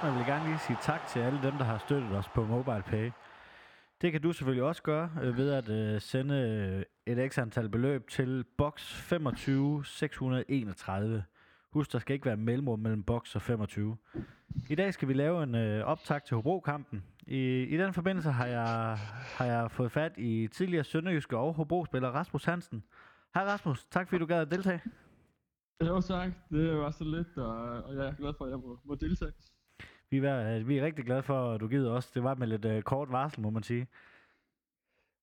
starte med vil jeg gerne lige sige tak til alle dem, der har støttet os på MobilePay. Det kan du selvfølgelig også gøre øh, ved at øh, sende øh, et ekstra antal beløb til box 25 631. Husk, der skal ikke være mellemrum mellem box og 25. I dag skal vi lave en øh, optag til Hobro-kampen. I, I den forbindelse har jeg, har jeg fået fat i tidligere Sønderjyske og Hobro-spiller Rasmus Hansen. Hej Rasmus, tak fordi du gad at deltage. Jo tak, det var så lidt, og, og jeg er glad for, at jeg må, må deltage. Vi er, øh, vi er rigtig glade for, at du gider os. Det var med lidt uh, kort varsel, må man sige.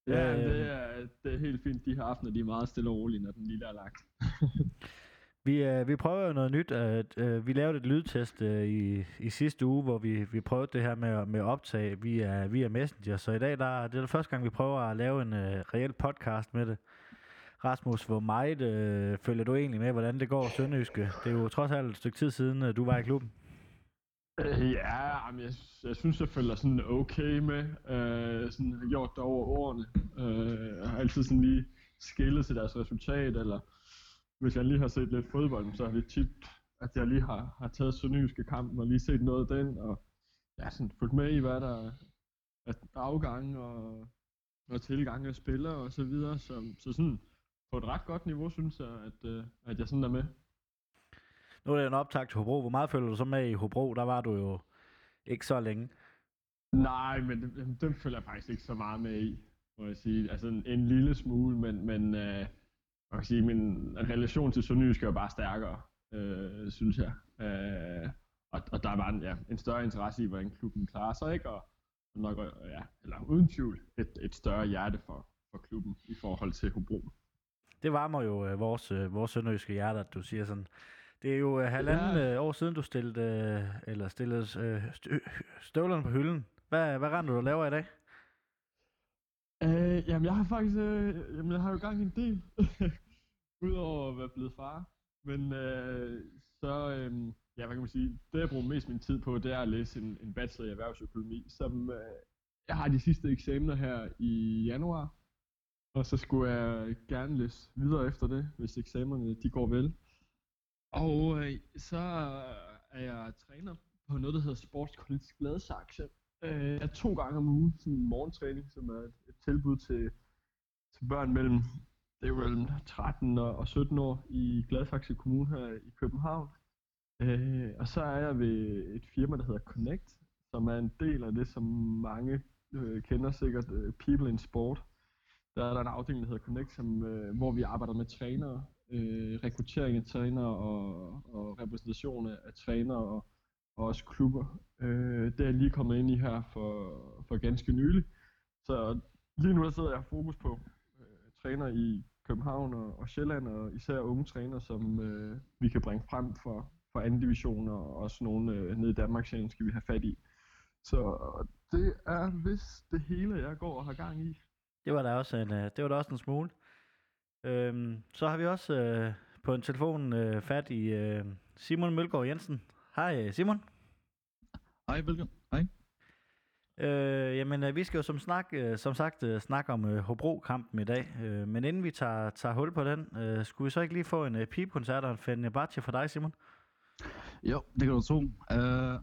Ja, øh, det, er, det er helt fint. De her aftener, de er meget stille og rolige, når den lille er lagt. vi, uh, vi prøver noget nyt. At, uh, vi lavede et lydtest uh, i, i sidste uge, hvor vi, vi prøvede det her med, med optag via, via Messenger. Så i dag der, det er det første gang, vi prøver at lave en uh, reel podcast med det. Rasmus, hvor meget øh, følger du egentlig med, hvordan det går Sønderjyske? Det er jo trods alt et stykke tid siden, øh, du var i klubben. Øh, ja, men jeg, jeg synes, jeg følger sådan okay med. Øh, sådan har gjort det over årene. Øh, jeg har altid sådan lige skillet til deres resultat, eller hvis jeg lige har set lidt fodbold, så har det tit, at jeg lige har, har taget Sønderjyske kampen og lige set noget af den, og ja, sådan fulgt med i, hvad der er afgang og, og tilgang af spillere og så videre. Så, så sådan, på et ret godt niveau, synes jeg, at, øh, at jeg sådan er med. Nu er det en optag til Hobro. Hvor meget følger du så med i Hobro? Der var du jo ikke så længe. Nej, men dem, dem følger jeg faktisk ikke så meget med i, må jeg sige. Altså en, en lille smule, men, men øh, man kan sige, min relation til Sønderjysk er jo bare stærkere, øh, synes jeg. Øh, og, og der var en, ja, en større interesse i, hvordan klubben klarer sig, ikke? Og nok, ja, eller uden tvivl, et, et større hjerte for, for klubben i forhold til Hobro det varmer jo øh, vores, øh, vores sønderjyske hjerte, at du siger sådan. Det er jo øh, halvanden ja. øh, år siden, du stillede, øh, eller stillede øh, støvlerne på hylden. Hvad, hvad render du laver i dag? Øh, jamen, jeg har faktisk øh, jamen, jeg har jo gang i en del, udover at være blevet far. Men øh, så, øh, ja, hvad kan man sige, det jeg bruger mest min tid på, det er at læse en, en bachelor i erhvervsøkonomi, som øh, jeg har de sidste eksamener her i januar. Og så skulle jeg gerne læse videre efter det, hvis eksamerne de går vel. Og øh, så øh, er jeg træner på noget, der hedder Sportscollege Gladsaxe. Øh, jeg to gange om ugen, sådan en morgentræning, som er et, et tilbud til, til børn mellem, det er mellem 13 og 17 år i Gladsaxe Kommune her i København. Øh, og så er jeg ved et firma, der hedder Connect, som er en del af det, som mange øh, kender sikkert, øh, People in Sport der er der en afdeling, der hedder Connect, som, øh, hvor vi arbejder med trænere, øh, rekruttering af trænere og, og repræsentation af trænere og, og også klubber. Øh, det er jeg lige kommet ind i her for, for ganske nylig. Så lige nu der sidder jeg fokus på øh, træner i København og, og Sjælland, og især unge træner, som øh, vi kan bringe frem for, for anden division, og også nogle øh, nede i Danmark, skal vi have fat i. Så det er vist det hele, jeg går og har gang i. Det var da også en, øh, det var da også en smule. Øhm, så har vi også øh, på en telefon øh, fat i øh, Simon Mølgaard Jensen. Hej Simon. Hej, velkommen. Hej. Øh, jamen, øh, vi skal jo som, snak, øh, som sagt øh, snakke om øh, Hobro-kampen i dag. Øh, men inden vi tager, tager hul på den, øh, skulle vi så ikke lige få en øh, pipkoncert og en Fenerbahce for dig, Simon? Jo, det kan du tro. Uh,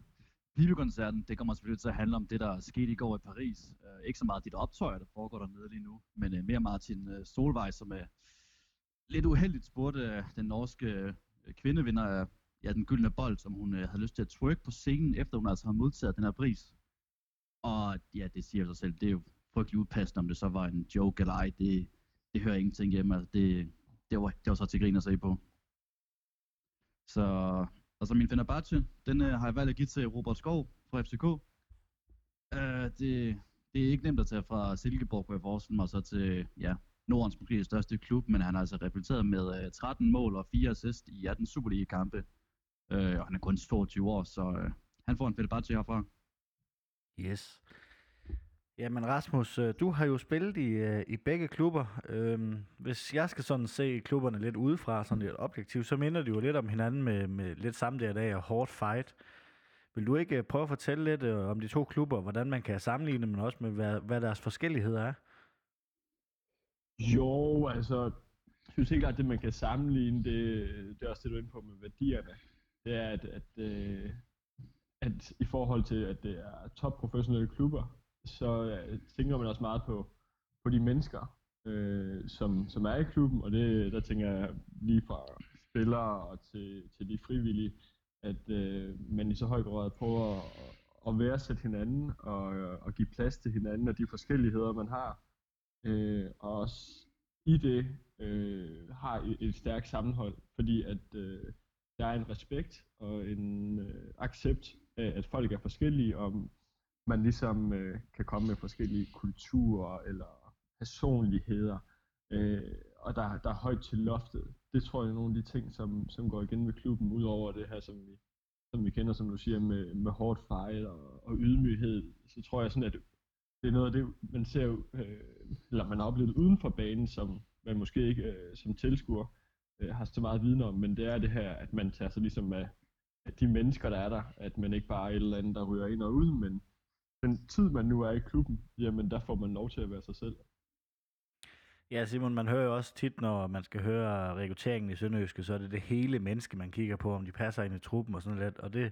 Pibekoncerten, det kommer selvfølgelig til at handle om det, der skete i går i Paris. Uh, ikke så meget dit optøj, der foregår dernede lige nu, men uh, mere Martin uh, Solvej, som er lidt uheldigt spurgte øh, den norske øh, kvindevinder af ja, den gyldne bold, som hun havde lyst til at twerk på scenen, efter hun altså har modtaget den her pris. Og ja, det siger sig selv, det er jo frygtelig udpassende, om det så var en joke eller ej, det, det hører ingenting hjemme. Altså, det, det, var, det var så til grin at se på. Så Altså min Fenerbahce, den øh, har jeg valgt at give til Robert Skov fra FCK. Øh, det, det er ikke nemt at tage fra Silkeborg, på jeg forestille mig, så til ja, Nordens måske største klub, men han har altså repræsenteret med øh, 13 mål og 4 assist i 18 Superliga-kampe. Øh, og han er kun 22 år, så øh, han får en Fenerbahce herfra. Yes. Jamen Rasmus, øh, du har jo spillet i, øh, i begge klubber. Øhm, hvis jeg skal sådan se klubberne lidt udefra, sådan lidt objektivt, så minder de jo lidt om hinanden med, med lidt samme der dag og hårdt fight. Vil du ikke øh, prøve at fortælle lidt om de to klubber, hvordan man kan sammenligne, men også med, hvad, hvad deres forskelligheder er? Jo, altså, jeg synes ikke, at det, man kan sammenligne, det, det er også det, du er inde på med værdierne. det er, at, at, øh, at i forhold til, at det er top professionelle klubber, så øh, tænker man også meget på, på de mennesker, øh, som, som er i klubben, og det, der tænker jeg lige fra spillere og til, til de frivillige, at øh, man i så høj grad prøver at, at værdsætte hinanden og, og give plads til hinanden og de forskelligheder, man har. Øh, og også i det øh, har et, et stærkt sammenhold, fordi at øh, der er en respekt og en øh, accept af, at folk er forskellige, og man ligesom øh, kan komme med forskellige kulturer eller personligheder, øh, og der, der er højt til loftet. Det tror jeg er nogle af de ting, som, som går igen ved klubben, udover det her, som vi, som vi kender, som du siger, med, med hårdt fejl og, og ydmyghed, så tror jeg sådan, at det er noget af det, man ser, øh, eller man har oplevet uden for banen, som man måske ikke øh, som tilskuer øh, har så meget viden om, men det er det her, at man tager sig ligesom af, af de mennesker, der er der, at man ikke bare er et eller andet, der ryger ind og ud, men den tid, man nu er i klubben, jamen der får man lov til at være sig selv. Ja, Simon, man hører jo også tit, når man skal høre rekrutteringen i Sønderjyske, så er det det hele menneske, man kigger på, om de passer ind i truppen og sådan lidt. Og det,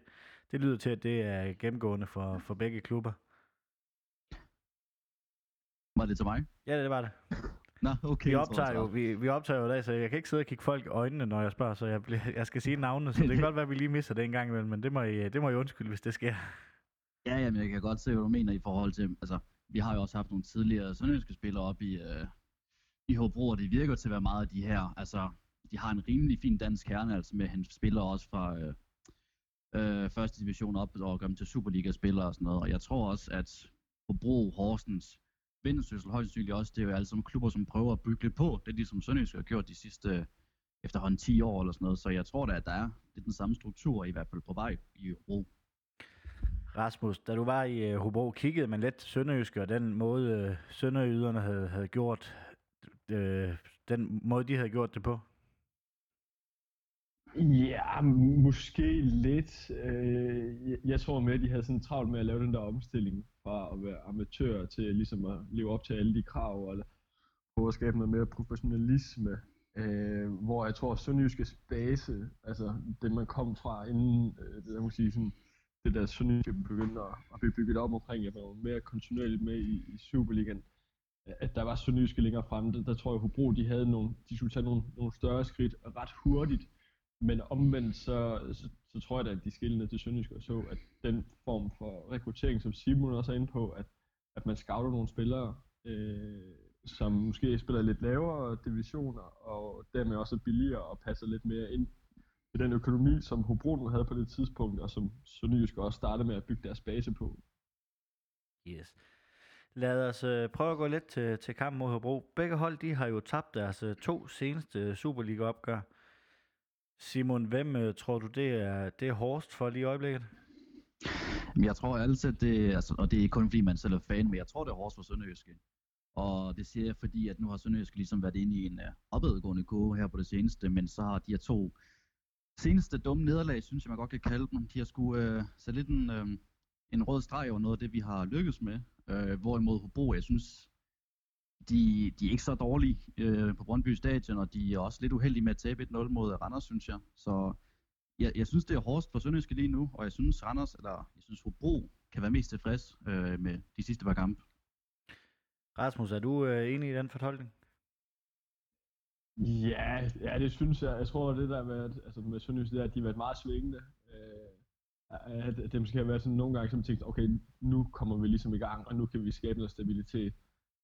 det lyder til, at det er gennemgående for, for begge klubber. Var det til mig? Ja, det var det. Nå, okay. Vi optager, jo, vi, vi optager jo i dag, så jeg kan ikke sidde og kigge folk i øjnene, når jeg spørger, så jeg, bliver, jeg skal sige navnene, så det kan godt være, at vi lige misser det en gang imellem, men det må I, det må I undskylde, hvis det sker. Ja, jamen, jeg kan godt se, hvad du mener i forhold til, altså, vi har jo også haft nogle tidligere sønderjyske spillere op i, øh, i Hobro, og det virker til at være meget af de her, altså, de har en rimelig fin dansk kerne, altså med, han spiller også fra øh, øh, første division op og gør dem til Superliga-spillere og sådan noget, og jeg tror også, at Hobro, Horsens, Vendsyssel højst sandsynligt også, det er jo alle sammen klubber, som prøver at bygge lidt på. Det er ligesom Sønderjysk har gjort de sidste efterhånden 10 år eller sådan noget. Så jeg tror da, at der er lidt den samme struktur i hvert fald på vej i Hobro. Rasmus, da du var i uh, Hobro, kiggede man lidt Sønderjysk, og den måde uh, Sønderjyderne havde, havde gjort, uh, den måde de havde gjort det på? Ja, måske lidt. Jeg tror med, at de havde sådan travlt med at lave den der omstilling fra at være amatør til ligesom at leve op til alle de krav, og prøve at skabe noget mere professionalisme. Øh, hvor jeg tror, at Sønderjyskes base, altså det man kom fra inden, øh, det, jeg må sige, sådan, det der Sønderjyske begyndte at, at blive bygget op omkring, jeg var mere kontinuerligt med i, i Superligaen, øh, at der var Sønderjyske længere fremme, der, der tror jeg, at Hobro, de havde nogle, de skulle tage nogle, nogle større skridt ret hurtigt, men omvendt så, så, så tror jeg da, at de skillede til Sønderjysk og så, at den form for rekruttering, som Simon også er inde på, at, at man scouter nogle spillere, øh, som måske spiller lidt lavere divisioner, og dermed også er billigere og passer lidt mere ind i den økonomi, som Hobro nu havde på det tidspunkt, og som Sønderjysk også startede med at bygge deres base på. Yes. Lad os øh, prøve at gå lidt til, til kampen mod Hobro. Begge hold de har jo tabt deres øh, to seneste øh, Superliga-opgør. Simon, hvem øh, tror du, det er, det er hårdest for lige i øjeblikket? Jeg tror altid, at det, altså, og det er ikke kun fordi man selv er fan, men jeg tror, det er hårdest for Sønderjyske. Og det siger jeg, fordi at nu har Sønderjyske ligesom været inde i en uh, opadgående kurve her på det seneste, men så har de her to seneste dumme nederlag, synes jeg man godt kan kalde dem, de har skulle øh, sætte lidt en, øh, en rød streg over noget af det, vi har lykkes med. Øh, hvorimod Hobro, jeg synes, de, de er ikke så dårlige uh, på Brøndby Stadion, og de er også lidt uheldige med at tabe 1-0 mod Randers, synes jeg. Så jeg, jeg synes, det er hårdest for Sønderjyske lige nu, og jeg synes, Randers, eller jeg synes, Hobro kan være mest tilfreds uh, med de sidste par kampe. Rasmus, er du øh, enig i den fortolkning? Ja, ja, det synes jeg. Jeg tror, det der med, at, altså med Sønderjys, det er, at de har været meget svingende. Øh, at det måske har været sådan nogle gange, som tænkt, okay, nu kommer vi ligesom i gang, og nu kan vi skabe noget stabilitet.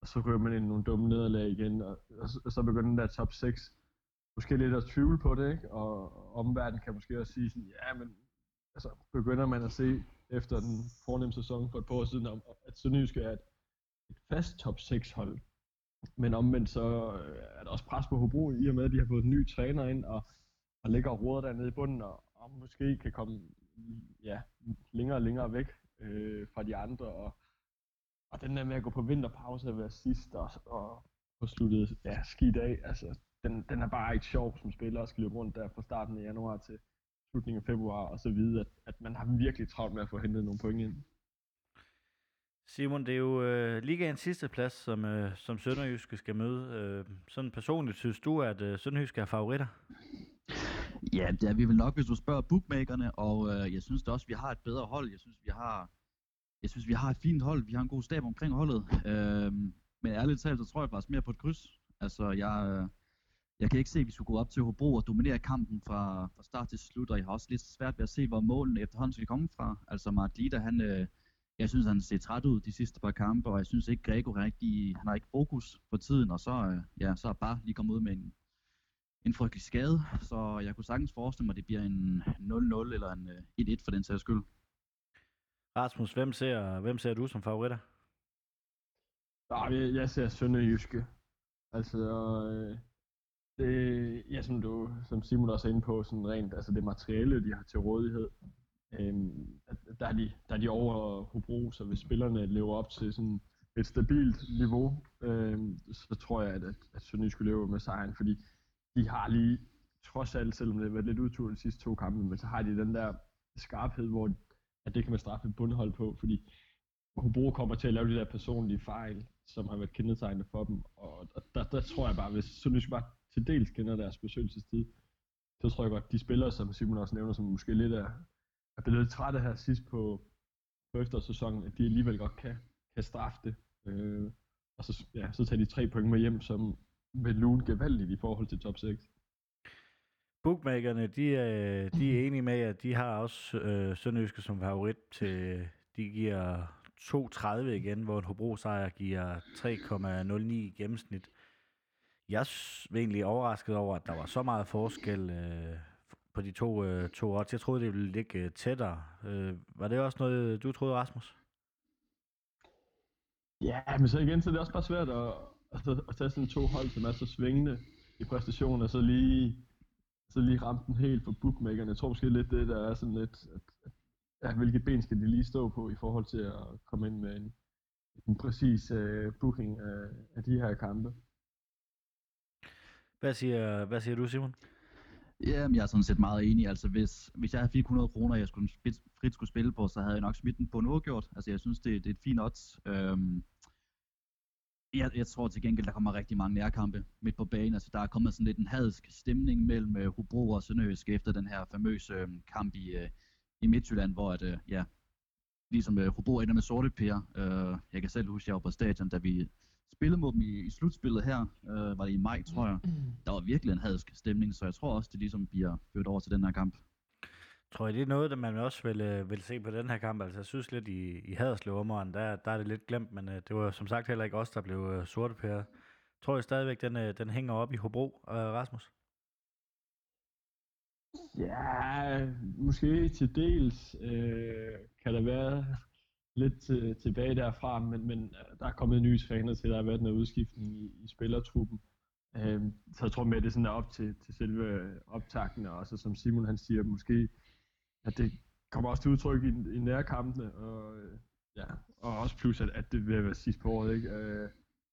Og så ryger man ind i nogle dumme nederlag igen, og, og, så, og så begynder den der top 6 måske lidt at tvivle på det, ikke? Og omverdenen kan måske også sige sådan, ja, men altså, begynder man at se efter den fornemme sæson for et par år siden, om, at Sønderjysk er et et fast top 6 hold. Men omvendt så øh, er der også pres på Hobro i og med, at de har fået en ny træner ind og, og ligger og roder dernede i bunden og, og måske kan komme ja, længere og længere væk øh, fra de andre. Og, og den der med at gå på vinterpause og være sidst og, og få sluttet ja, skidt af, altså den, den er bare ikke sjov som spiller at skal løbe rundt der fra starten af januar til slutningen af februar og så videre, at, at man har virkelig travlt med at få hentet nogle point ind. Simon, det er jo øh, ligaens sidste plads, som, øh, som Sønderjyske skal møde. Øh, sådan personligt, synes du, at øh, Sønderjyske er favoritter? Ja, det er vi vel nok, hvis du spørger bookmakerne, og øh, jeg synes da også, vi har et bedre hold. Jeg synes, vi har, jeg synes, vi har et fint hold. Vi har en god stab omkring holdet. Øh, men ærligt talt, så tror jeg faktisk mere på et kryds. Altså, jeg, øh, jeg kan ikke se, at vi skulle gå op til Hobro og dominere kampen fra, fra start til slut, og jeg har også lidt svært ved at se, hvor målene efterhånden skal komme fra. Altså, Mark Lida, han, øh, jeg synes, han ser træt ud de sidste par kampe, og jeg synes ikke, Grego rigtig, han har ikke fokus på tiden, og så, øh, ja, så er bare lige kommet ud med en, en frygtelig skade, så jeg kunne sagtens forestille mig, at det bliver en 0-0 eller en øh, 1-1 for den sags skyld. Rasmus, hvem ser, hvem ser du som favoritter? Ah, Nej, jeg, ser Sønderjyske. Altså, øh, det, ja, som, du, som Simon også er inde på, sådan rent, altså det materiale, de har til rådighed, øh, der, er de, der er de over Hobro, så hvis spillerne lever op til sådan et stabilt niveau, øh, så tror jeg, at, at, at Sønderjyske lever med sejren, fordi de har lige, trods alt, selvom det har været lidt udtur de sidste to kampe, men så har de den der skarphed, hvor at det kan man straffe et bundhold på, fordi Hobro kommer til at lave de der personlige fejl, som har været kendetegnende for dem, og der, der tror jeg bare, hvis Sønderjysk bare til dels kender deres besøgelsestid, så tror jeg godt, de spillere, som Simon også nævner, som måske lidt er, er blevet lidt trætte her sidst på, på efterårssæsonen, at de alligevel godt kan, kan straffe det. Øh, og så, ja, så tager de tre point med hjem, som vil lune gevaldigt i forhold til top 6. Bookmakerne, de, er, de er enige med, at de har også øh, Sønderjyske som favorit til, de giver 2,30 igen, hvor en Hobro sejr giver 3,09 i gennemsnit. Jeg var egentlig overrasket over, at der var så meget forskel øh, på de to, øh, to odds. Jeg troede, det ville ligge øh, tættere. Øh, var det også noget, du troede, Rasmus? Ja, men så igen, så er det også bare svært at, at, at tage sådan to hold, som er så svingende i præstationen, og så lige, så lige ramme den helt for bookmakerne. Jeg tror måske lidt det, der er sådan lidt, at, ja, hvilket ben skal de lige stå på i forhold til at komme ind med en, en præcis uh, booking af, af de her kampe. Hvad siger, hvad siger du, Simon? Jamen, jeg er sådan set meget enig. Altså, hvis, hvis jeg havde 400 kroner, jeg skulle frit skulle spille på, så havde jeg nok smidt den på en uafgjort. Altså, jeg synes, det, det er et fint odds. Øhm, jeg, jeg tror til gengæld, der kommer rigtig mange nærkampe midt på banen. Altså, der er kommet sådan lidt en hadsk stemning mellem uh, Hobro og Sønderjysk efter den her famøse uh, kamp i, uh, i Midtjylland, hvor at, uh, ja, ligesom uh, Hobro ender med sorte pære. Uh, jeg kan selv huske, at jeg var på stadion, da vi spillede mod dem i, i slutspillet her, uh, var det i maj, tror jeg. Der var virkelig en hadsk stemning, så jeg tror også, det ligesom bliver ført over til den her kamp. Tror jeg, det er noget, der man også vil, øh, vil se på den her kamp? Altså, jeg synes lidt i, i Haderslev områden, der, der er det lidt glemt, men uh, det var som sagt heller ikke os, der blev øh, uh, sorte pære. Tror jeg stadigvæk, den, uh, den hænger op i Hobro, uh, Rasmus? Ja, måske til dels øh, kan der være lidt til, tilbage derfra, men, men der er kommet nye træner til, der har været noget udskiftning i, i spillertruppen. Øh, så jeg tror med, at det sådan er op til, til selve optakten, og også som Simon han siger, måske at det kommer også til udtryk i, i nærkampene, og, øh, ja, og også plus, at, at det vil være sidst på året, ikke? Øh,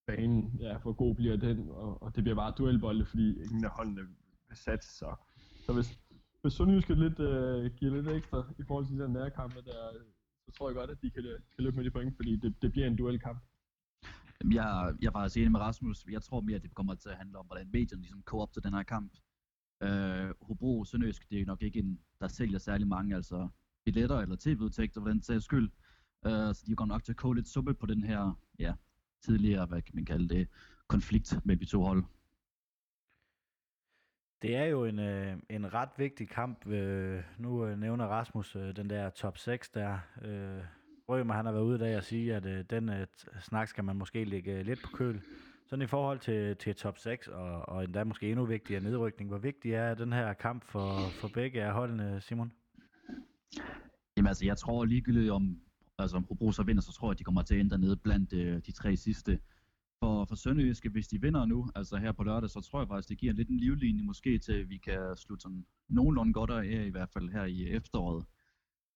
banen, ja, hvor god bliver den, og, og det bliver bare duelbolde, fordi ingen af holdene vil satse, så, så hvis, hvis Sønderjysk lidt, øh, giver lidt ekstra i forhold til de der nærkampe, der, så tror jeg godt, at de kan, kan løbe med de point, fordi det, det bliver en duelkamp. Jeg, jeg er faktisk enig med Rasmus. Jeg tror mere, at det kommer til at handle om, hvordan medierne ligesom koger op til den her kamp. Øh, Hobro Sønderjysk, det er nok ikke en, der sælger særlig mange altså billetter eller tv-udtægter for den sags skyld. Øh, så de kommer nok til at koge lidt suppe på den her ja, tidligere, hvad kan man kalde det, konflikt mellem de to hold. Det er jo en, øh, en ret vigtig kamp. Øh, nu øh, nævner Rasmus øh, den der top 6 der. Øh, Rømer han har været ude i dag og sige, at øh, den øh, snak skal man måske lægge øh, lidt på køl. Sådan i forhold til, til top 6, og, og endda måske endnu vigtigere nedrykning. Hvor vigtig er den her kamp for, for begge af holdene, Simon? Jamen altså, jeg tror ligegyldigt om, altså om Hobro så vinder, så tror jeg, at de kommer til at ende nede blandt øh, de tre sidste. For, for Sønderjyske, hvis de vinder nu, altså her på lørdag, så tror jeg faktisk, det giver lidt en livlinje måske til, at vi kan slutte sådan nogenlunde godt af, i hvert fald her i efteråret.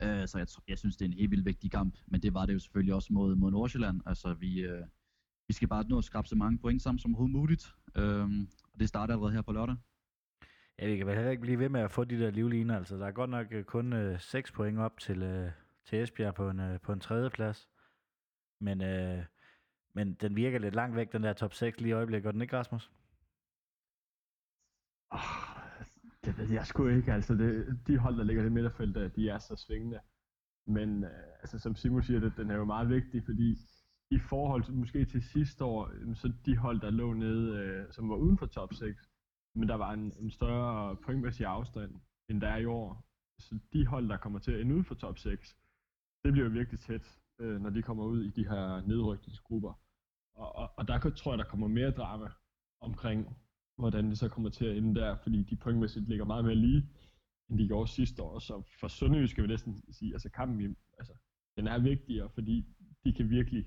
Uh, så jeg, jeg synes, det er en helt vildt vigtig kamp, men det var det jo selvfølgelig også mod, mod Nordsjælland. Altså, vi, uh, vi skal bare nå at skrabe så mange point sammen som overhovedet muligt, uh, og det starter allerede her på lørdag. Ja, vi kan vel heller ikke blive ved med at få de der livliner. Altså, der er godt nok kun uh, 6 point op til, uh, til Esbjerg på en, uh, på en tredje plads. Men uh, men den virker lidt langt væk, den der top 6 lige i øjeblikket. Gør den ikke, Rasmus? Oh, det jeg skulle ikke, altså det, de hold, der ligger i midterfeltet, de er så svingende. Men øh, altså, som Simon siger, det, den er jo meget vigtig, fordi i forhold til måske til sidste år, øhm, så de hold, der lå nede, øh, som var uden for top 6, men der var en, en større pointmæssig afstand, end der er i år. Så de hold, der kommer til at ende ud for top 6, det bliver jo virkelig tæt, øh, når de kommer ud i de her nedrykningsgrupper. Og, og, og der tror jeg, der kommer mere drama omkring, hvordan det så kommer til at ende der, fordi de pointmæssigt ligger meget mere lige, end de gjorde sidste år. Så for Sønderjysk skal vi næsten sige, altså kampen, altså, den er vigtigere, fordi de kan virkelig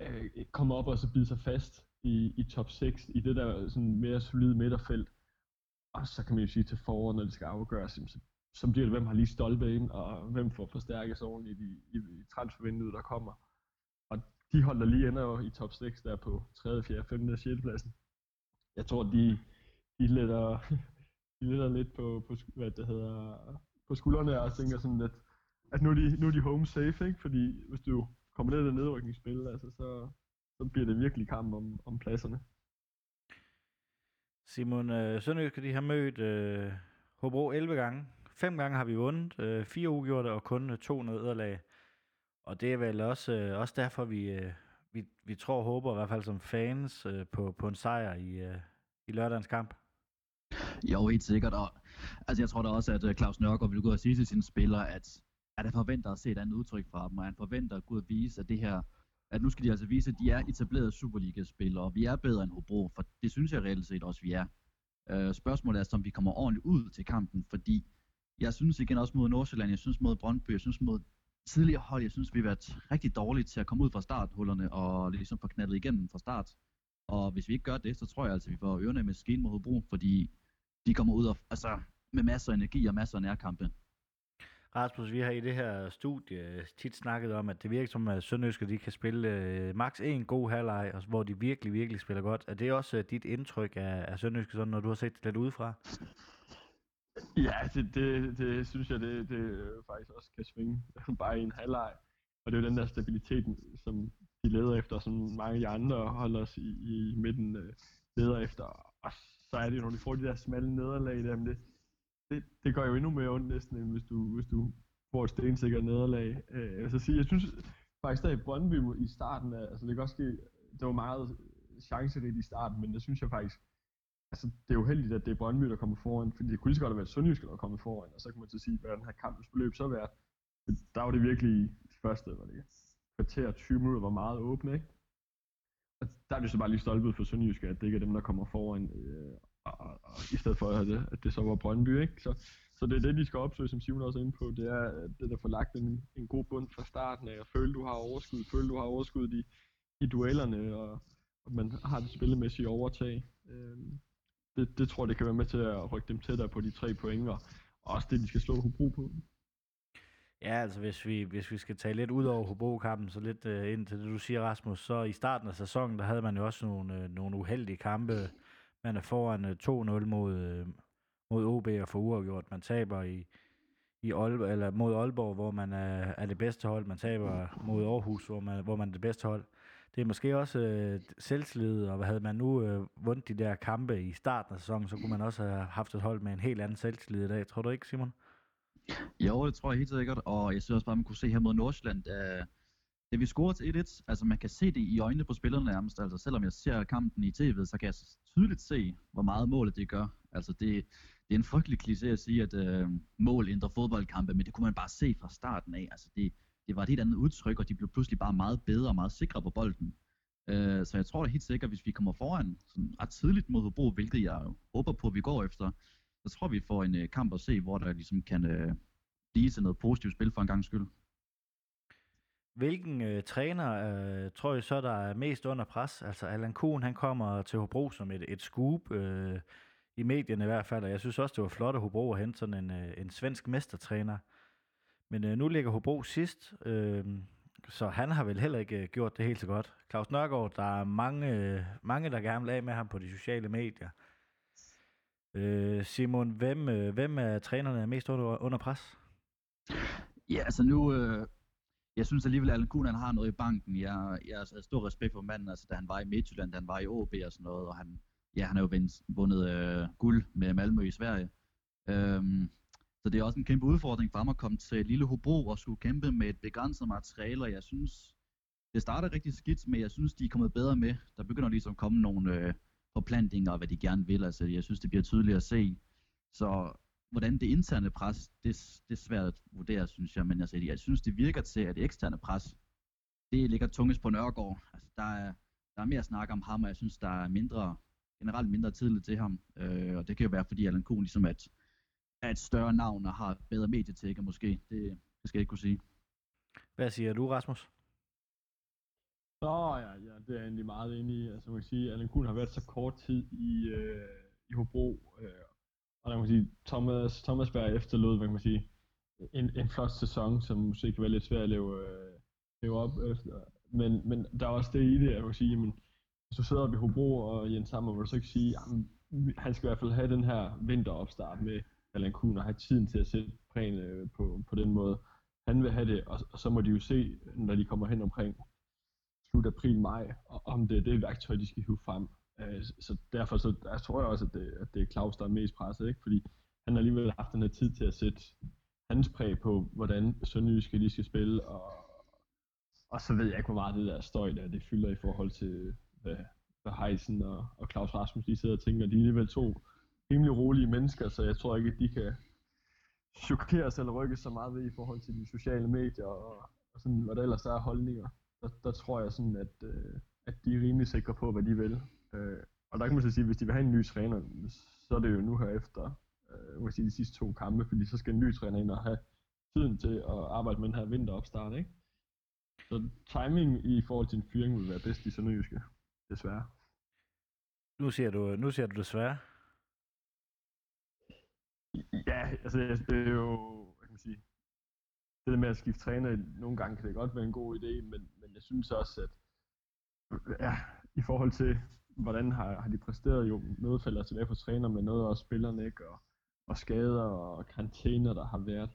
øh, komme op og så bide sig fast i, i top 6, i det der sådan mere solide midterfelt. Og så kan man jo sige til foråret, når det skal afgøres, så, så bliver det, hvem har lige stolpe ind, og hvem får forstærket sig ordentligt i, i, i transfervinduet, der kommer. Og de hold, der lige ender jo i top 6 der på 3., 4., 5. og 6. pladsen. Jeg tror, de, de letter, de letter lidt på, på, hvad det hedder, på skuldrene og tænker sådan lidt, at nu er de, nu er de home safe, ikke? fordi hvis du kommer ned i det nedrykningsspil, altså, så, så bliver det virkelig kamp om, om pladserne. Simon, øh, Sønderjyske, de har mødt øh, Hobro 11 gange. Fem gange har vi vundet, øh, fire ugjorte og kun øh, to nederlag. Og det er vel også, øh, også derfor, vi, øh, vi, vi tror og håber, i hvert fald som fans, øh, på, på en sejr i, øh, i lørdagens kamp. Jo, helt sikkert. Og, altså, jeg tror da også, at øh, Claus Nørgaard vil gå og sige til sine spillere, at, at han forventer at se et andet udtryk fra dem, og han forventer at gå og vise, at det her, at nu skal de altså vise, at de er etablerede Superliga-spillere, og vi er bedre end Hobro, for det synes jeg reelt set også, vi er. Øh, spørgsmålet er, om vi kommer ordentligt ud til kampen, fordi jeg synes igen også mod Nordsjælland, jeg synes mod Brøndby, jeg synes mod tidligere hold, jeg synes, vi har været rigtig dårlige til at komme ud fra starthullerne og ligesom få knaldet igennem fra start. Og hvis vi ikke gør det, så tror jeg altså, at vi får ørerne med skin mod Hobro, fordi de kommer ud og, altså, med masser af energi og masser af nærkampe. Rasmus, vi har i det her studie tit snakket om, at det virker som, at Sønderjyske de kan spille øh, maks en god halvleg, og hvor de virkelig, virkelig spiller godt. Er det også øh, dit indtryk af, af Sønderjyske, sådan, når du har set det lidt udefra? Ja, det, det, det synes jeg, det, det faktisk også kan svinge bare i en halvleg. Og det er jo den der stabilitet, som de leder efter, som mange af de andre holder os i, i midten øh, leder efter. Og så er det jo, når de får de der smalle nederlag, der, det, det, det gør jo endnu mere ondt næsten, end hvis du, hvis du får et stensikkert nederlag. Øh, altså så sige, jeg synes faktisk, der i Brøndby i starten, altså det kan også ske, det var meget chancerigt i starten, men det synes jeg faktisk, altså det er uheldigt, at det er Brøndby, der kommer foran, fordi det kunne lige så godt have været Sønderjysk, der kommer foran, og så kan man så sige, hvad den her kampens beløb så været. Der var det virkelig de første, var det kvarter 20 minutter var meget åbne, ikke? Og der er det så bare lige stolpet for Sønderjysk, at det ikke er dem, der kommer foran, øh, og, og, i stedet for at det, at det så var Brøndby, ikke? Så, så det er det, de skal opsøge, som Simon også er inde på, det er det, der får lagt en, en god bund fra starten af, og føle, du har overskud, føle, du har overskud i, i duellerne, og, og man har det spillemæssige overtag. Øh, det, det tror jeg, det kan være med til at rykke dem tættere på de tre point, og også det, de skal slå Hobro på. Ja, altså hvis vi, hvis vi skal tage lidt ud over Hobro-kampen, så lidt øh, ind til det, du siger, Rasmus, så i starten af sæsonen, der havde man jo også nogle, øh, nogle uheldige kampe. Man er foran øh, 2-0 mod, øh, mod OB og får uafgjort. Man taber i, i Aalborg, eller mod Aalborg, hvor man er, er det bedste hold. Man taber mod Aarhus, hvor man, hvor man er det bedste hold. Det er måske også øh, selvtillid, og hvad havde man nu øh, vundet de der kampe i starten af sæsonen, så kunne man også have haft et hold med en helt anden selvtillid i dag. Tror du ikke, Simon? Jo, det tror jeg helt sikkert, og jeg synes også bare, at man kunne se her mod Nordsjælland, øh, da vi scorede til 1-1, altså man kan se det i øjnene på spillerne nærmest, altså selvom jeg ser kampen i tv, så kan jeg tydeligt se, hvor meget målet det gør. Altså det, det er en frygtelig kliché at sige, at øh, mål ændrer fodboldkampe, men det kunne man bare se fra starten af. Altså det, det var et helt andet udtryk, og de blev pludselig bare meget bedre og meget sikre på bolden. Øh, så jeg tror da helt sikkert, hvis vi kommer foran sådan ret tidligt mod Hobro, hvilket jeg håber på, at vi går efter, så tror vi får en øh, kamp at se, hvor der ligesom kan øh, blive til noget positivt spil for en gang skyld. Hvilken øh, træner øh, tror jeg så, der er mest under pres? Altså Allan Kuhn, han kommer til Hobro som et, et scoop, øh, i medierne i hvert fald, og jeg synes også, det var flot at Hobro at hente sådan en, øh, en svensk mestertræner. Men øh, nu ligger Hobro sidst, øh, så han har vel heller ikke øh, gjort det helt så godt. Claus Nørgaard, der er mange, øh, mange der gerne vil af med ham på de sociale medier. Øh, Simon, hvem, øh, hvem af trænerne mest under, under pres? Ja, altså nu, øh, jeg synes alligevel, at Allen Kuhn, han har noget i banken. Jeg, jeg har stor respekt for manden, altså da han var i Midtjylland, da han var i OB og sådan noget, og han, ja, han har jo vundet, vundet øh, guld med Malmø i Sverige. Øhm, så det er også en kæmpe udfordring for ham at komme til Lille Hobro og skulle kæmpe med et begrænset materiale, og jeg synes, det starter rigtig skidt, men jeg synes, de er kommet bedre med. Der begynder ligesom at komme nogle øh, forplantninger og hvad de gerne vil. Altså, jeg synes, det bliver tydeligt at se. Så hvordan det interne pres, det, det er svært at vurdere, synes jeg. Men altså, jeg synes, det virker til, at det eksterne pres, det ligger tungest på Nørgaard. Altså, der er, der er mere snak om ham, og jeg synes, der er mindre, generelt mindre tidligt til ham. Øh, og det kan jo være, fordi Allan Kuhn ligesom at, er et større navn og har bedre medietækker måske. Det, det skal jeg ikke kunne sige. Hvad siger du, Rasmus? Så ja, ja, det er jeg egentlig meget enig i. Altså man kan sige, at Allan Kuhn har været så kort tid i, øh, i Hobro, øh, og der kan man sige, Thomas, Thomas Berg efterlod, hvad kan man sige, en, en flot sæson, som måske kan være lidt svært at leve, øh, leve op efter. Men, men der er også det i det, at man kan sige, jamen, hvis du sidder oppe i Hobro og Jens Hammer, vil du så ikke sige, jamen, han skal i hvert fald have den her vinteropstart med Allan Kuhn og have tiden til at sætte prægen øh, på, på den måde. Han vil have det, og, og så må de jo se, når de kommer hen omkring slut april, maj, og om det er det værktøj, de skal hive frem. Øh, så derfor så, jeg tror jeg også, at det, at det er Claus, der er mest presset, ikke? fordi han har alligevel haft den her tid til at sætte hans præg på, hvordan Sønderjyske lige skal spille, og, og så ved jeg ikke, hvor meget det der støj der, det fylder i forhold til, hvad, hvad Heisen og, og Claus Rasmus lige sidder og tænker. De er alligevel to rimelig rolige mennesker, så jeg tror ikke, at de kan chokeres eller rykkes så meget ved i forhold til de sociale medier og, og sådan, hvad der ellers er holdninger der, der tror jeg sådan, at, øh, at de er rimelig sikre på, hvad de vil. Øh, og der kan man så sige, at hvis de vil have en ny træner, så er det jo nu her efter øh, sige, de sidste to kampe, fordi så skal en ny træner ind og have tiden til at arbejde med den her vinteropstart, ikke? Så timing i forhold til en fyring vil være bedst i Sønderjyske, desværre. Nu siger du, nu siger du desværre. Ja, altså det er jo, hvad kan man sige, det der med at skifte træner, nogle gange kan det godt være en god idé, men, men jeg synes også, at ja, i forhold til, hvordan har, har de præsteret, jo noget falder tilbage på træner, men noget også spillerne, ikke? Og, og skader og karantæner, der har været.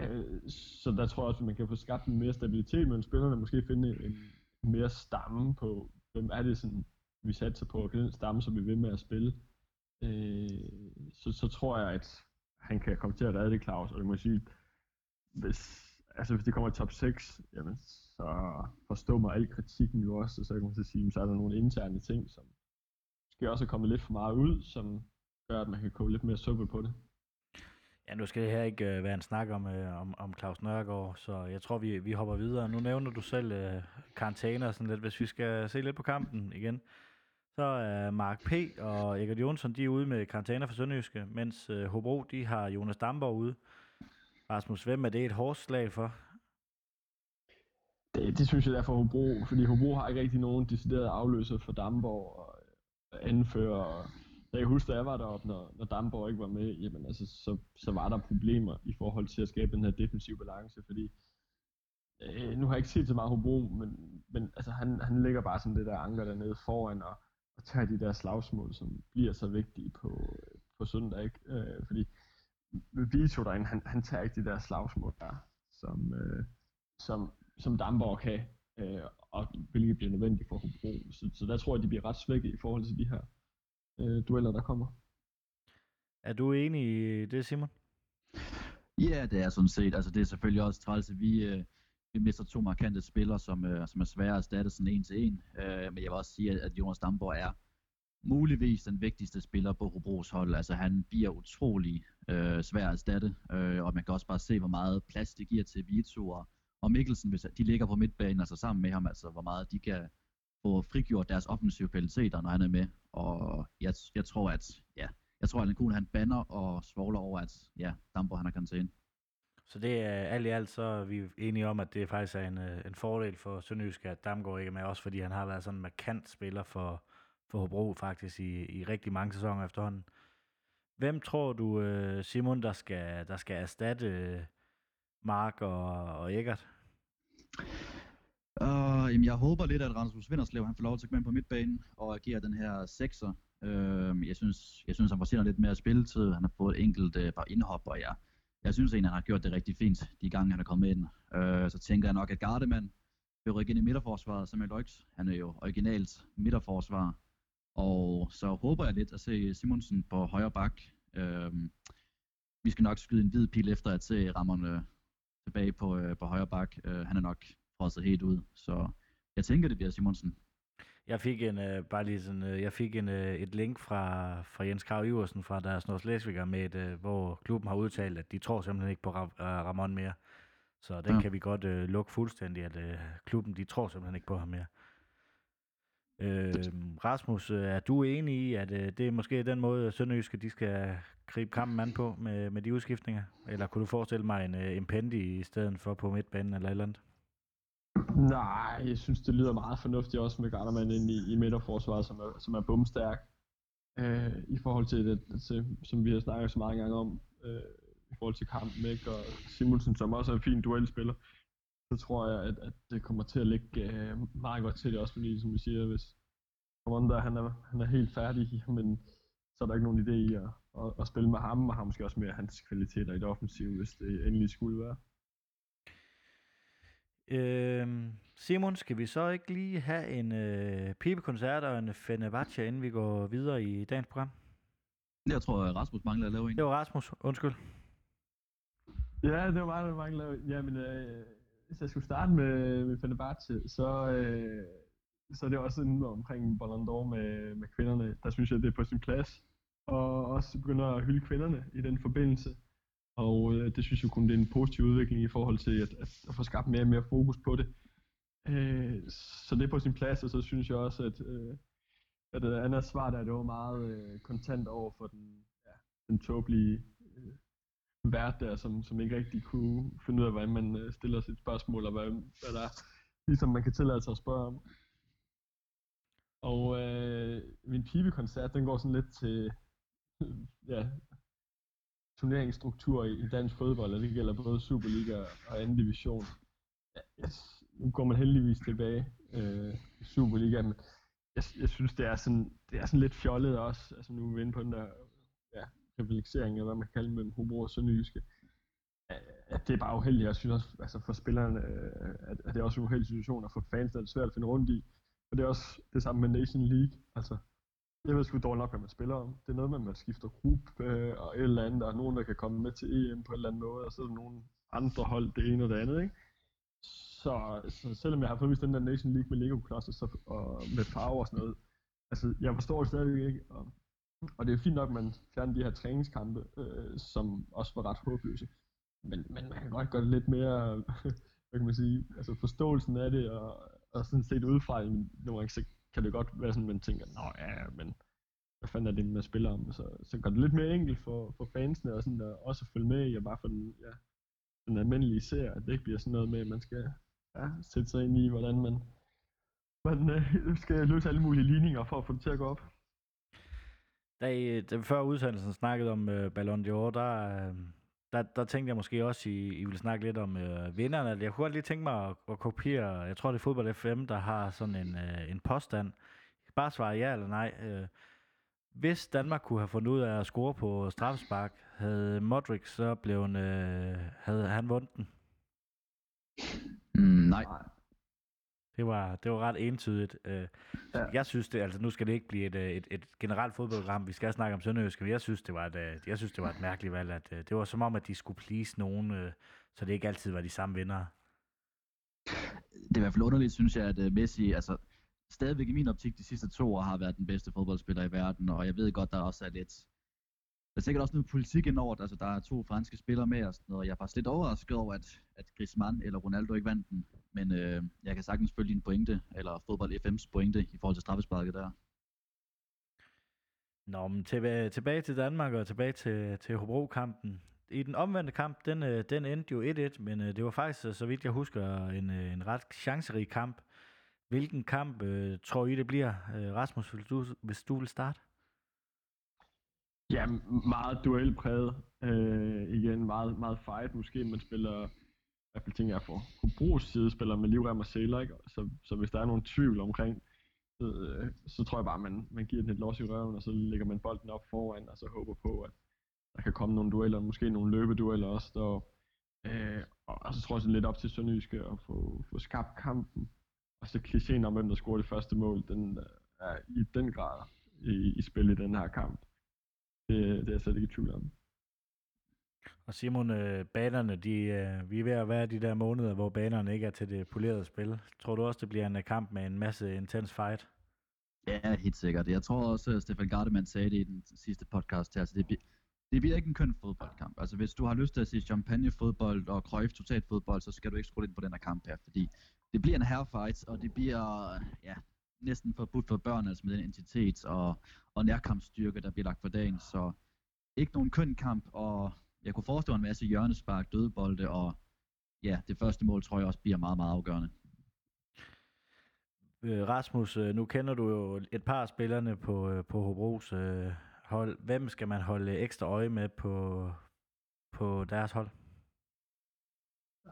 Øh, så der tror jeg også, at man kan få skabt en mere stabilitet mellem spillerne, måske finde en, mere stamme på, hvem er det sådan, vi satser på, og den stamme, som vi vil med at spille. Øh, så, så tror jeg, at han kan komme til at redde det, Claus, og det må sige, hvis, altså hvis det kommer i top 6, jamen, så forstår mig al kritikken jo også, og så kan man så sige, så er der nogle interne ting, som skal også komme lidt for meget ud, som gør, at man kan koge lidt mere suppe på det. Ja, nu skal det her ikke uh, være en snak om, uh, om, om Claus Nørgaard, så jeg tror, vi, vi hopper videre. Nu nævner du selv uh, karantæner og sådan lidt. Hvis vi skal se lidt på kampen igen, så er Mark P. og Egert Jonsson, de er ude med karantæner for Sønderjyske, mens uh, Hobro, de har Jonas Damborg ude. Rasmus, hvem er det et hårdt slag for? Det, det synes jeg er for Hobro, fordi Hobro har ikke rigtig nogen decideret afløser for Damborg og anfører. Jeg kan huske, da jeg var deroppe, når, når Damborg ikke var med, jamen altså, så, så var der problemer i forhold til at skabe den her defensive balance, fordi øh, nu har jeg ikke set så meget Hobro, men, men altså, han, han ligger bare sådan det der anker dernede foran og, og tager de der slagsmål, som bliver så vigtige på, på søndag, ikke? Øh, fordi Vito derinde, han, han tager ikke de der slagsmål der, som, øh, som, som Damborg kan, øh, og hvilket bliver nødvendigt for Hobro. Så, så der tror jeg, de bliver ret svækket i forhold til de her øh, dueller, der kommer. Er du enig i det, Simon? Ja, det er sådan set. Altså, det er selvfølgelig også træls, at vi, øh, vi mister to markante spillere, som, øh, som er svære at erstatte sådan en til en. Øh, men jeg vil også sige, at Jonas Damborg er muligvis den vigtigste spiller på Hobros hold. Altså han bliver utrolig øh, svær at erstatte, øh, og man kan også bare se, hvor meget plads det giver til Vito og, og Mikkelsen, hvis de ligger på midtbanen, altså sammen med ham, altså hvor meget de kan få frigjort deres offensive kvaliteter, når han er med. Og jeg, jeg tror, at ja, jeg tror, at Allen Kuhn, han banner og svogler over, at ja, Dambo han har karantæne. Så det er alt i alt, så er vi enige om, at det faktisk er en, øh, en fordel for Sønderjysk, at Damgaard ikke er med, også fordi han har været sådan en markant spiller for, for Hobro faktisk i, i rigtig mange sæsoner efterhånden. Hvem tror du, øh, Simon, der skal, der skal erstatte øh, Mark og, og Eggert? Uh, jamen, jeg håber lidt, at Rasmus Vinderslev han får lov til at komme ind på midtbanen og agere den her sekser. Uh, jeg, synes, jeg synes, han fortjener lidt mere spilletid. Han har fået et enkelt øh, uh, par indhop, og jeg, jeg synes egentlig, han har gjort det rigtig fint, de gange han er kommet ind. Uh, så tænker jeg nok, at Gardemann vil rykke ind i midterforsvaret, som er Løjks. Han er jo originalt midterforsvar. Og så håber jeg lidt at se Simonsen på højre bak. Uh, vi skal nok skyde en hvid pil efter at se Ramon tilbage på, øh, på højre bak. Øh, han er nok frosset helt ud, så jeg tænker, det bliver Simonsen. Jeg fik en, øh, bare lige sådan, øh, jeg fik en, øh, et link fra, fra Jens Krav Iversen fra deres Nordslæsviger med, et, øh, hvor klubben har udtalt, at de tror simpelthen ikke på Ra- øh, Ramon mere. Så den Ja. ja. kan vi godt øh, lukke fuldstændig, at øh, klubben, de tror simpelthen ikke på ham mere. Øh, Rasmus, øh, er du enig i, at øh, det er måske den måde, Sønderjyske de skal gribe kampen an på med, med de udskiftninger? Eller kunne du forestille mig en, øh, en Pendi i stedet for på midtbanen eller et eller andet? Nej, jeg synes, det lyder meget fornuftigt også med Gardermann ind i, i midterforsvaret, som er, som er bumstærk. Øh, I forhold til det, til, som vi har snakket så mange gange om, øh, i forhold til kampen, ikke? og Simonsen, som også er en fin duelspiller, så tror jeg, at, at det kommer til at ligge øh, meget godt til det også, fordi som vi siger, hvis Commander, han er, han er helt færdig, men så er der ikke nogen idé i at, at, at spille med ham, og har måske også mere hans kvaliteter i det offensive, hvis det endelig skulle være. Øh, Simon, skal vi så ikke lige have en øh, pibekoncert og en Fenerbahce, inden vi går videre i dagens program? Jeg tror, at Rasmus mangler at lave en. Det var Rasmus, undskyld. Ja, det var meget, der mangler. Jamen, øh, hvis jeg skulle starte med, med Fenerbahce, så, øh, så er det også inden omkring Ballon d'Or med, med kvinderne. Der synes jeg, det er på sin plads. Og også begynder at hylde kvinderne i den forbindelse. Og øh, det synes jeg kun det er en positiv udvikling i forhold til at, at, at få skabt mere og mere fokus på det. Øh, så det er på sin plads, og så synes jeg også, at, øh, at det andet svar der, det var meget øh, kontant over for den, ja, den tåbelige øh, vært der, som, som ikke rigtig kunne finde ud af, hvordan man øh, stiller sit spørgsmål, og hvad, hvad der er, ligesom man kan tillade sig at spørge om. Og øh, min pibekoncert, den går sådan lidt til ja, turneringsstruktur i, i dansk fodbold, og det gælder både Superliga og anden division. Ja, yes, nu går man heldigvis tilbage øh, i Superliga, men jeg, jeg synes, det er, sådan, det er sådan lidt fjollet også. Altså nu er vi inde på den der ja, rivalisering, eller hvad man kan kalde mellem Hobro og Sønderjyske. At det er bare uheldigt. Jeg synes også, altså for spillerne, øh, at, at det er også en uheldig situation, og for fans er det svært at finde rundt i. Og det er også det samme med Nation League. Altså, jeg ved sgu dårligt nok, hvad man spiller om. Det er noget med, at man skifter gruppe øh, og et eller andet. Der er nogen, der kan komme med til EM på en eller anden måde, og så er der nogle andre hold, det ene og det andet, ikke? Så, så selvom jeg har fået vist den der Nation League med Lego klodser så, og med farver og sådan noget, altså jeg forstår det stadigvæk ikke, og, og det er fint nok, at man fjerner de her træningskampe, øh, som også var ret håbløse, men, men man kan godt gøre det lidt mere, hvad kan man sige, altså forståelsen af det, og, og sådan set udefra, nogle gange så kan det godt være sådan, at man tænker, nå ja, men hvad fanden er det, man spiller om, så, så gør det lidt mere enkelt for, for fansene, og sådan der, også at følge med i, og bare for den, ja, den almindelige seer, at det ikke bliver sådan noget med, at man skal ja, sætte sig ind i, hvordan man, man øh, skal løse alle mulige ligninger for at få det til at gå op. Da, I, da vi før udsendelsen snakkede om øh, Ballon d'Or, der, øh, der, der tænkte jeg måske også, I, I ville snakke lidt om øh, vinderne. Jeg kunne godt lige tænke mig at, at kopiere, jeg tror det er Fodbold FM, der har sådan en, øh, en påstand. I kan bare svare ja eller nej. Øh, hvis Danmark kunne have fundet ud af at score på straffespark, havde Modric så blevet, øh, havde han vundet den? Mm, nej. Det var, det var ret entydigt. Øh, Ja. Jeg synes det, altså nu skal det ikke blive et, øh, et, et generelt fodboldprogram, vi skal snakke om Sønderjyske, men jeg synes, det var et, øh, jeg synes, det var et mærkeligt valg, at det var som om, at de skulle please nogen, øh, så det ikke altid var de samme vindere. Det er i hvert fald underligt, synes jeg, at Messi, altså stadigvæk i min optik, de sidste to år har været den bedste fodboldspiller i verden, og jeg ved godt, der også er lidt, der er sikkert også noget politik indover, altså der er to franske spillere med og sådan noget, og jeg er faktisk lidt overrasket over, at, at Griezmann eller Ronaldo ikke vandt den, men øh, jeg kan sagtens følge din pointe, eller fodbold FM's pointe i forhold til straffesparket der. Nå, men tilbage, tilbage til Danmark og tilbage til, til Hobro-kampen. I den omvendte kamp, den, øh, den endte jo 1-1, men øh, det var faktisk, øh, så vidt jeg husker, en, en ret chancerig kamp. Hvilken kamp øh, tror I, det bliver? Rasmus, hvis du, hvis du vil starte? Ja, meget duelpræget. Øh, igen, meget, meget fight. Måske man spiller, hvert fald tænker jeg for Hobros sidespiller med livrem og sæler, ikke? Så, så hvis der er nogen tvivl omkring, så, øh, så tror jeg bare, man, man giver den et los i røven, og så lægger man bolden op foran, og så håber på, at der kan komme nogle dueller, måske nogle løbedueller også, der, øh, og, og så tror jeg sådan lidt op til Sønderjyske at få, få skabt kampen. Og så klichéen om, hvem der scorer det første mål, den øh, er i den grad i, i spil i den her kamp. Det, det er jeg slet ikke i tvivl om. Og Simon, øh, banerne, de, øh, vi er ved at være de der måneder, hvor banerne ikke er til det polerede spil. Tror du også, det bliver en øh, kamp med en masse intens fight? Ja, helt sikkert. Jeg tror også, at Stefan Gardemann sagde det i den sidste podcast her, så det, bliver- det bliver ikke en køn fodboldkamp. Altså hvis du har lyst til at se champagnefodbold og Cruyff total fodbold, så skal du ikke skrue ind på den her kamp her, fordi det bliver en herrefight, og det bliver øh, ja, næsten forbudt for børn, altså med den entitet og, og nærkampsstyrke, der bliver lagt for dagen. Så ikke nogen køn kamp, og jeg kunne forestille mig en masse hjørnespark, dødbolde, og ja, det første mål tror jeg også bliver meget, meget afgørende. Øh, Rasmus, øh, nu kender du jo et par af spillerne på, øh, på Hobros øh, hold. Hvem skal man holde ekstra øje med på, på deres hold?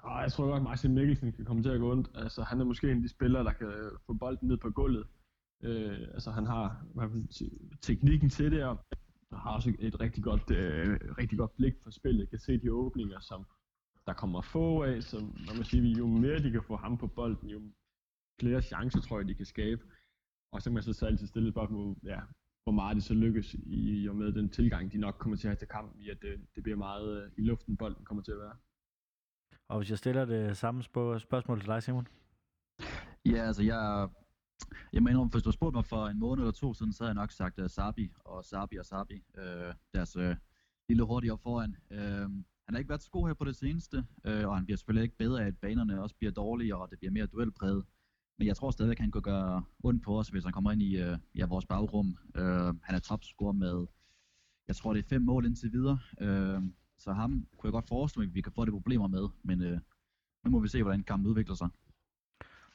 Og jeg tror godt, at Martin Mikkelsen kan komme til at gå ondt. Altså, han er måske en af de spillere, der kan få bolden ned på gulvet. Øh, altså, han har hvad man sige, teknikken til det, og har også et rigtig godt, øh, rigtig godt blik for spillet. Kan se de åbninger, som der kommer få af, så man må sige, jo mere de kan få ham på bolden, jo flere chancer tror jeg, de kan skabe. Og så kan man så altid stille spørgsmål, ja, hvor meget det så lykkes i og med den tilgang, de nok kommer til at have til kampen, i at det, det bliver meget øh, i luften, bolden kommer til at være. Og hvis jeg stiller det samme spørgsmål til dig, Simon? Ja, altså jeg, jeg mener, hvis du har spurgt mig for en måned eller to siden, så havde jeg nok sagt uh, Sabi og Sabi og Sabi. Uh, deres uh, lille hurtige op foran. Uh, han har ikke været så god her på det seneste, uh, og han bliver selvfølgelig ikke bedre af, at banerne også bliver dårligere, og det bliver mere duelpræget. Men jeg tror stadig, at han kan gøre ondt på os, hvis han kommer ind i uh, ja, vores bagrum. Uh, han er topscorer med, jeg tror det er fem mål indtil videre. Uh, så ham kunne jeg godt forestille mig, at vi kan få det problemer med, men uh, nu må vi se, hvordan kampen udvikler sig.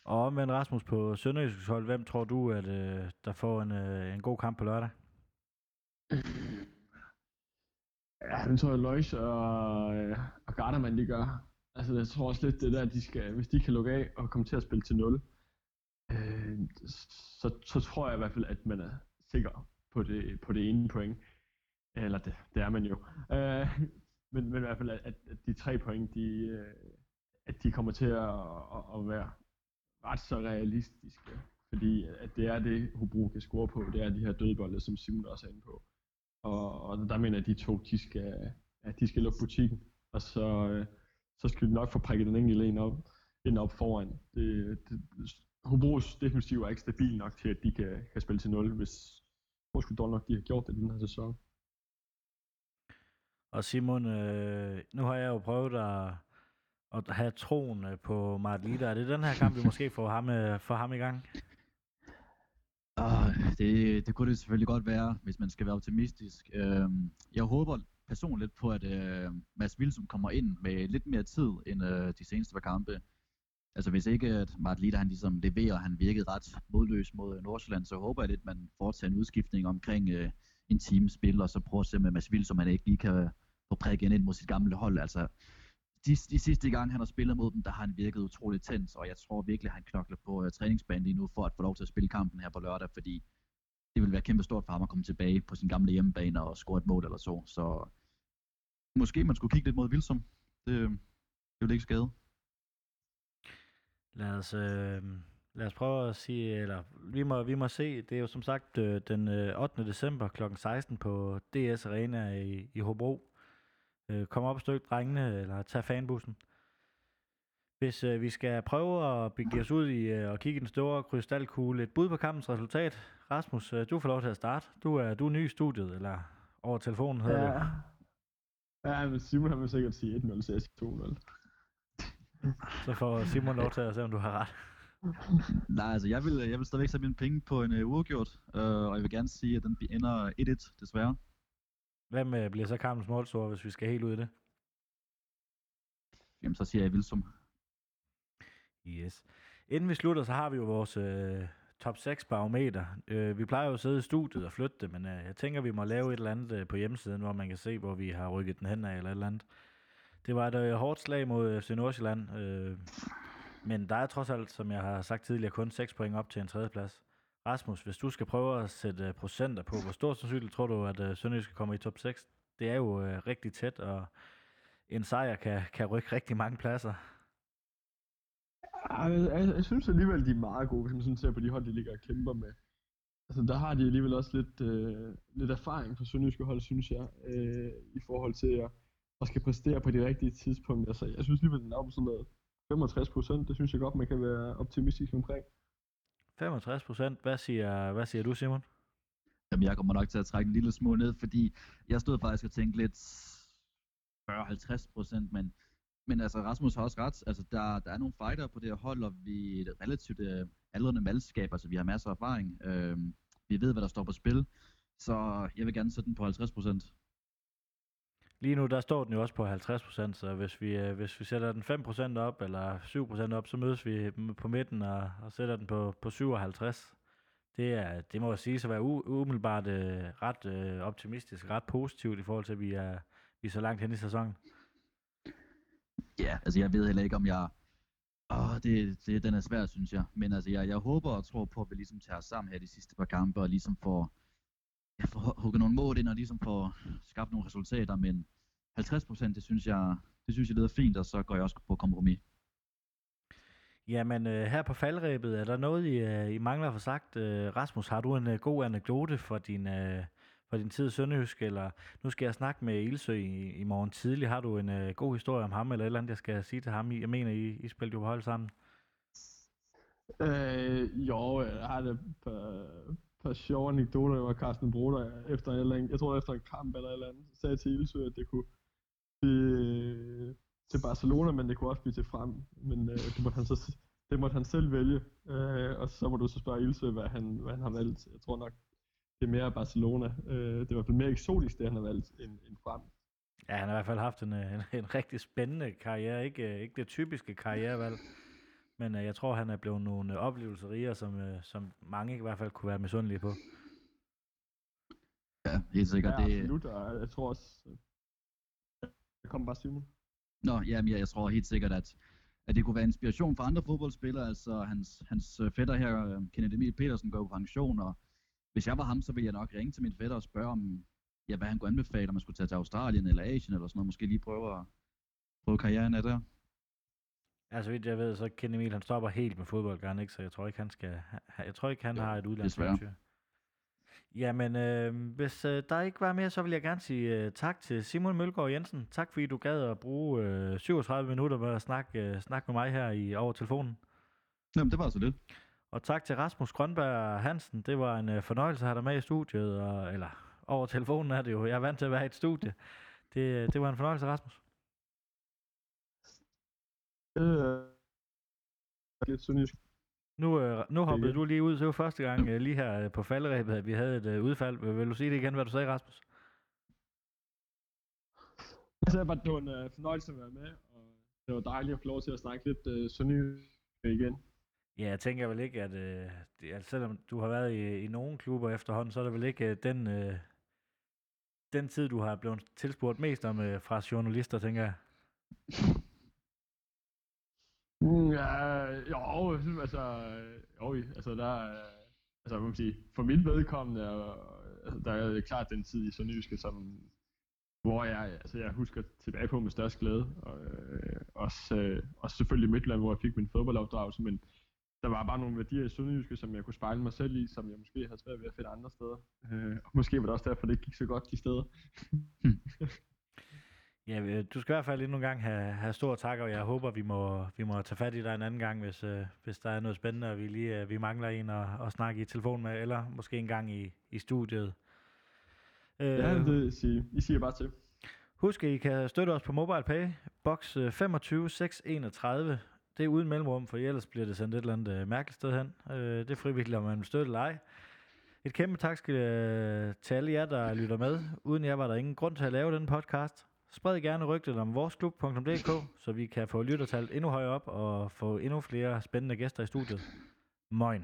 Og omvendt Rasmus på Sønderjyskens hold, hvem tror du, at øh, der får en, øh, en god kamp på lørdag? Ja, den tror jeg, Løjs og, øh, og Garderman, de gør. Altså, jeg tror også lidt, det der, de skal, hvis de kan lukke af og komme til at spille til 0, øh, så, så tror jeg i hvert fald, at man er sikker på det, på det ene point. Eller det, det er man jo. Øh, men, men i hvert fald, at, at de tre point, de, øh, at de kommer til at, at, at være ret så realistiske. Fordi at det er det, Hobro kan score på. Det er de her dødbolde, som Simon også er inde på. Og, og der mener jeg, at de to, de skal, ja, de skal lukke butikken. Og så, øh, så skal de nok få prikket den enkelte en op, ind op foran. Det, det, Hobros defensiv er ikke stabil nok til, at de kan, kan spille til 0, hvis måske dårligt nok de har gjort det i den her sæson. Og Simon, øh, nu har jeg jo prøvet at, at have troen øh, på Martin Lida. Er det den her kamp, vi måske får ham, øh, får ham i gang? Uh, det, det kunne det selvfølgelig godt være, hvis man skal være optimistisk. Uh, jeg håber personligt på, at uh, Mads Wilson kommer ind med lidt mere tid end uh, de seneste par kampe. Altså hvis ikke at Martin Lida, han ligesom leverer, han virkede ret modløs mod Nordsjælland, så håber jeg lidt, at man foretager en udskiftning omkring uh, en teamspil, og så prøver at se med Mads Wilson, man han ikke lige kan få prikket ind mod sit gamle hold. Altså de, de sidste gange, han har spillet mod dem, der har han virket utroligt tændt, og jeg tror virkelig, han knokler på øh, træningsbanen lige nu, for at få lov til at spille kampen her på lørdag, fordi det vil være kæmpe stort for ham at komme tilbage på sin gamle hjemmebane og score et mål eller så. Så måske man skulle kigge lidt mod Vilsum. Det, øh, det vil ikke skade. Lad os, øh, lad os prøve at sige, eller vi må, vi må se, det er jo som sagt øh, den øh, 8. december kl. 16 på DS Arena i, i Hobro. Øh, kom op og støt drengene, eller tag fanbussen. Hvis øh, vi skal prøve at begive os ud i øh, og kigge i den store krystalkugle, et bud på kampens resultat. Rasmus, øh, du får lov til at starte. Du er, du er ny i studiet, eller over telefonen hedder det. Ja. Ja, men Simon han vil sikkert sige 1-0, så jeg siger 2-0. Så får Simon lov til at se, om du har ret. Nej, altså jeg vil, jeg vil stadigvæk sætte mine penge på en uh, uafgjort, uh, og jeg vil gerne sige, at den ender 1-1, desværre. Hvem øh, bliver så kampens målscorer, hvis vi skal helt ud i det? Jamen, så siger jeg Vilsum. Yes. Inden vi slutter, så har vi jo vores øh, top 6 barometer. Øh, vi plejer jo at sidde i studiet og flytte det, men øh, jeg tænker, vi må lave et eller andet øh, på hjemmesiden, hvor man kan se, hvor vi har rykket den hen af eller et eller andet. Det var et øh, hårdt slag mod FC Nordsjælland, øh, men der er trods alt, som jeg har sagt tidligere, kun 6 point op til en tredjeplads. Rasmus, hvis du skal prøve at sætte øh, procenter på, hvor stor sandsynligt tror du, at øh, Sønderjysk skal komme i top 6? Det er jo øh, rigtig tæt, og en sejr kan, kan rykke rigtig mange pladser. Jeg, jeg, jeg synes alligevel, de er meget gode, hvis man sådan ser på de hold, de ligger og kæmper med. Altså, der har de alligevel også lidt, øh, lidt erfaring fra sønderjyske hold, synes jeg, øh, i forhold til at, at skal præstere på de rigtige tidspunkter. Så jeg synes alligevel, den er på sådan noget 65 procent. Det synes jeg godt, man kan være optimistisk omkring. 65 procent. Hvad siger, hvad siger du, Simon? Jamen, jeg kommer nok til at trække en lille smule ned, fordi jeg stod faktisk og tænkte lidt 40-50 procent, men, men altså Rasmus har også ret. Altså, der, der er nogle fighter på det her hold, og vi er et relativt øh, aldrende mandskab, altså vi har masser af erfaring. Øh, vi ved, hvad der står på spil, så jeg vil gerne sætte den på 50 procent. Lige nu, der står den jo også på 50%, så hvis vi, øh, hvis vi sætter den 5% op, eller 7% op, så mødes vi på midten og, og sætter den på, på 57. Det, er, det må jeg sige så være u- umiddelbart øh, ret øh, optimistisk, ret positivt i forhold til, at vi er, vi er så langt hen i sæsonen. Ja, altså jeg ved heller ikke, om jeg... Åh, det, det, den er svær, synes jeg. Men altså, jeg, jeg håber og tror på, at vi ligesom tager os sammen her de sidste par kampe, og ligesom får, ja, får hugget nogle mål ind, og ligesom får skabt nogle resultater. Men 50 procent, det synes jeg, det synes jeg lyder fint, og så går jeg også på kompromis. Jamen, øh, her på faldrebet, er der noget, I, øh, I mangler for sagt? Øh, Rasmus, har du en øh, god anekdote for din, øh, for din tid i Sønderjysk, eller nu skal jeg snakke med Ilsø i, i morgen tidlig. Har du en øh, god historie om ham, eller et eller andet, jeg skal sige til ham? Jeg mener, I, I spillede jo på hold sammen. Øh, jo, jeg har det på, på sjove anekdoter, hvor Carsten Broder efter en eller anden, jeg tror efter en kamp eller et eller andet, sagde til Ilsø, at det kunne blive til Barcelona, men det kunne også blive til frem. Men øh, det, måtte han så, det måtte han selv vælge, øh, og så må du så spørge Ilse, hvad han, hvad han har valgt. Jeg tror nok, det er mere Barcelona. Øh, det er i hvert fald mere eksotisk, det han har valgt, end, end frem. Ja, han har i hvert fald haft en, en, en rigtig spændende karriere. Ikke, ikke det typiske karrierevalg, men øh, jeg tror, han er blevet nogle oplevelser rigere, som, øh, som mange i hvert fald kunne være misundelige på. Ja, helt sikkert. Ja, det, absolut, og jeg tror også... Jeg kommer bare Simon. Nå, jamen, jeg, jeg tror helt sikkert, at, at det kunne være inspiration for andre fodboldspillere. Altså, hans, hans øh, fætter her, øh, Kenneth Emil Petersen, går på pension, og hvis jeg var ham, så ville jeg nok ringe til min fætter og spørge om, ja, hvad han kunne anbefale, om man skulle tage til Australien eller Asien eller sådan noget. Måske lige prøve at prøve karrieren af der. Altså, vidt jeg ved, så Ken Emil, han stopper helt med fodbold, han ikke? Så jeg tror ikke, han skal... Jeg tror ikke, han Jo, har et desværre. udlandseventyr. Jamen, øh, hvis øh, der ikke var mere, så vil jeg gerne sige øh, tak til Simon Mølgaard Jensen. Tak fordi du gad at bruge øh, 37 minutter med at snakke, øh, snakke med mig her i over telefonen. Jamen, det var så lidt. Og tak til Rasmus Grønberg Hansen. Det var en øh, fornøjelse at have dig med i studiet. Og, eller over telefonen er det jo. Jeg er vant til at være i et studie. Det, øh, det var en fornøjelse, Rasmus. Øh, lidt sønderjysk. Nu, øh, nu hoppede du lige ud. Det var første gang øh, lige her øh, på falderæbet, at vi havde et øh, udfald. Vil, vil du sige det igen, hvad du sagde, Rasmus? Jeg sagde bare, at det var en øh, fornøjelse at være med, og det var dejligt at få lov til at snakke lidt øh, sønderjysk igen. Ja, jeg tænker vel ikke, at øh, det, altså, selvom du har været i, i nogle klubber efterhånden, så er det vel ikke øh, den, øh, den tid, du har blevet tilspurgt mest om øh, fra journalister, tænker jeg. Mm, ja, jo, altså, jo, altså der, altså, hvad man sige, for mit vedkommende, er, altså, der er klart den tid i Sønderjyske, som, hvor jeg, altså, jeg husker tilbage på med størst glæde, og øh, også, øh, også selvfølgelig Midtland, hvor jeg fik min fodboldopdragelse, men der var bare nogle værdier i Sønderjyske, som jeg kunne spejle mig selv i, som jeg måske havde svært ved at finde andre steder. Øh, og måske var det også derfor, det ikke gik så godt de steder. Hmm. Ja, øh, du skal i hvert fald endnu en gang have, have stor tak, og jeg håber, vi må, vi må tage fat i dig en anden gang, hvis, øh, hvis der er noget spændende, og vi lige øh, vi mangler en at, at snakke i telefon med, eller måske en gang i, i studiet. Øh, Ja, det siger, I siger bare til. Husk, at I kan støtte os på MobilePay, box øh, 25 631. Det er uden mellemrum, for ellers bliver det sendt et eller andet øh, mærkeligt sted hen. Øh, det er frivilligt, om man vil støtte eller ej. Et kæmpe tak skal øh, til alle jer, der lytter med. Uden jer var der ingen grund til at lave den podcast. Spred gerne rygtet om voresklub.dk, så vi kan få lyttertallet endnu højere op og få endnu flere spændende gæster i studiet. Moin.